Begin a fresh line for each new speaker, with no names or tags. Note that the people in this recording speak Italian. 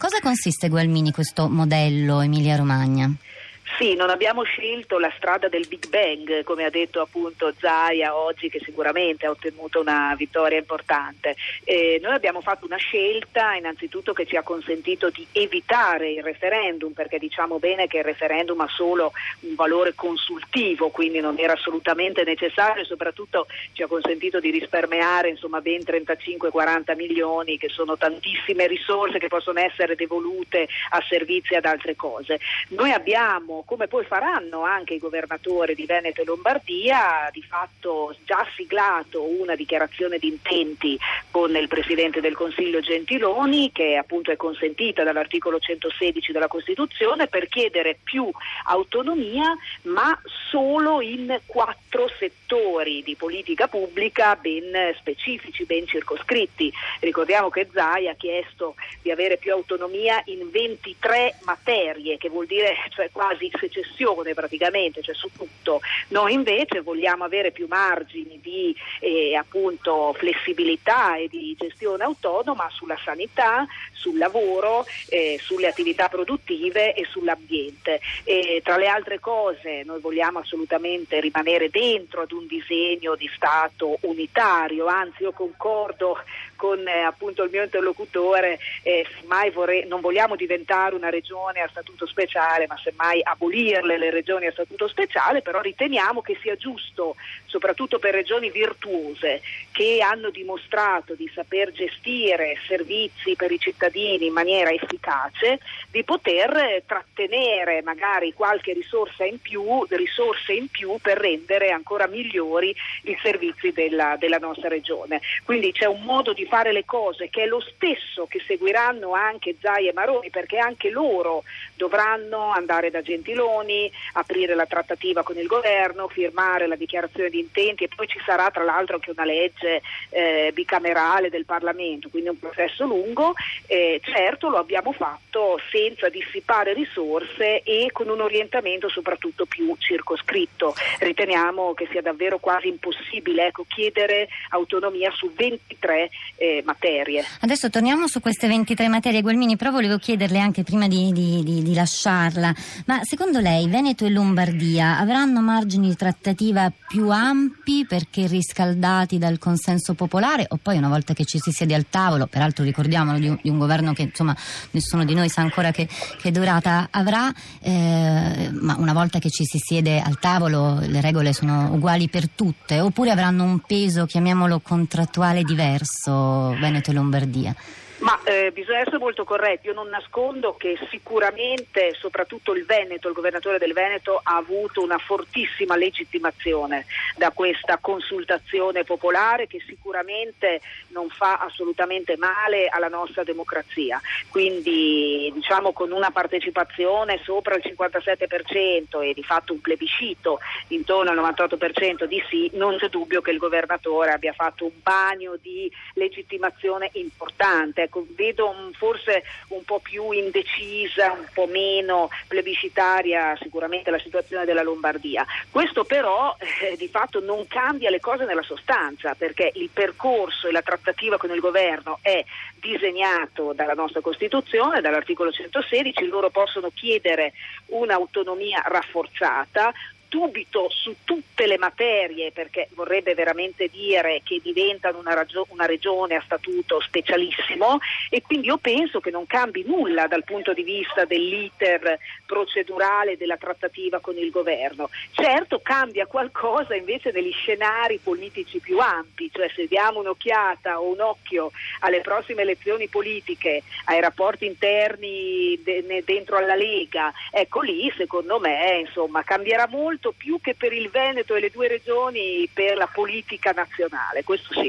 cosa consiste Gualmini questo modello Emilia Romagna?
Sì, non abbiamo scelto la strada del Big Bang, come ha detto appunto Zaia oggi, che sicuramente ha ottenuto una vittoria importante. Eh, noi abbiamo fatto una scelta innanzitutto che ci ha consentito di evitare il referendum, perché diciamo bene che il referendum ha solo un valore consultivo, quindi non era assolutamente necessario e soprattutto ci ha consentito di risparmiare insomma, ben 35-40 milioni, che sono tantissime risorse che possono essere devolute a servizi e ad altre cose. Noi abbiamo come poi faranno anche i governatori di Veneto e Lombardia, di fatto già siglato una dichiarazione di intenti con il Presidente del Consiglio Gentiloni, che appunto è consentita dall'articolo 116 della Costituzione, per chiedere più autonomia, ma solo in quattro settori di politica pubblica ben specifici, ben circoscritti. Ricordiamo che Zai ha chiesto di avere più autonomia in 23 materie, che vuol dire cioè, quasi secessione praticamente, cioè su tutto. Noi invece vogliamo avere più margini di eh, appunto, flessibilità e di gestione autonoma sulla sanità, sul lavoro, eh, sulle attività produttive e sull'ambiente. E, tra le altre cose noi vogliamo assolutamente rimanere dentro ad un disegno di Stato unitario, anzi io concordo con eh, appunto il mio interlocutore, eh, vorrei, non vogliamo diventare una regione a statuto speciale, ma semmai abolirle le regioni a statuto speciale, però riteniamo che sia giusto, soprattutto per regioni virtuose che hanno dimostrato di saper gestire servizi per i cittadini in maniera efficace, di poter trattenere magari qualche risorsa in più, risorse in più per rendere ancora migliori i servizi della, della nostra regione. Quindi c'è un modo di fare le cose che è lo stesso che seguiranno anche Zai e Maroni perché anche loro dovranno andare da Gentiloni, aprire la trattativa con il governo, firmare la dichiarazione di intenti e poi ci sarà tra l'altro anche una legge eh, bicamerale del Parlamento, quindi un processo lungo. Eh, certo lo abbiamo fatto senza dissipare risorse e con un orientamento soprattutto più circoscritto. Riteniamo che sia davvero quasi impossibile ecco, chiedere autonomia su 23 eh, materie.
Adesso torniamo su queste 23 materie, Gualmini, però volevo chiederle anche prima di, di, di, di lasciarla, ma secondo lei Veneto e Lombardia avranno margini di trattativa più ampi perché riscaldati dal consenso popolare o poi una volta che ci si siede al tavolo, peraltro ricordiamolo di un, un governo che insomma nessuno di noi sa ancora che, che durata avrà, eh, ma una volta che ci si siede al tavolo le regole sono uguali per tutte oppure avranno un peso, chiamiamolo contrattuale diverso? Veneto e Lombardia?
Ma eh, bisogna essere molto corretti, io non nascondo che sicuramente soprattutto il Veneto, il governatore del Veneto ha avuto una fortissima legittimazione da questa consultazione popolare che sicuramente non fa assolutamente male alla nostra democrazia. Quindi diciamo con una partecipazione sopra il 57% e di fatto un plebiscito intorno al 98% di sì, non c'è dubbio che il governatore abbia fatto un bagno di legittimazione importante ecco, vedo forse un po' più indecisa, un po' meno plebiscitaria sicuramente la situazione della Lombardia. Questo però eh, di fatto non cambia le cose nella sostanza perché il percorso e la trattativa con il governo è disegnato dalla nostra Costituzione, dall'articolo 116, loro possono chiedere un'autonomia rafforzata, dubito su tutte le materie perché vorrebbe veramente dire che diventano una, ragio- una, regione a statuto specialissimo e quindi io penso che non cambi nulla dal punto di vista dell'iter procedurale della trattativa con il governo. Certo cambia qualcosa invece negli scenari politici più ampi, cioè se diamo un'occhiata o un occhio alle prossime elezioni politiche, ai rapporti interni de- dentro alla Lega, ecco lì secondo me insomma cambierà molto molto più che per il Veneto e le due regioni per la politica nazionale, questo sì.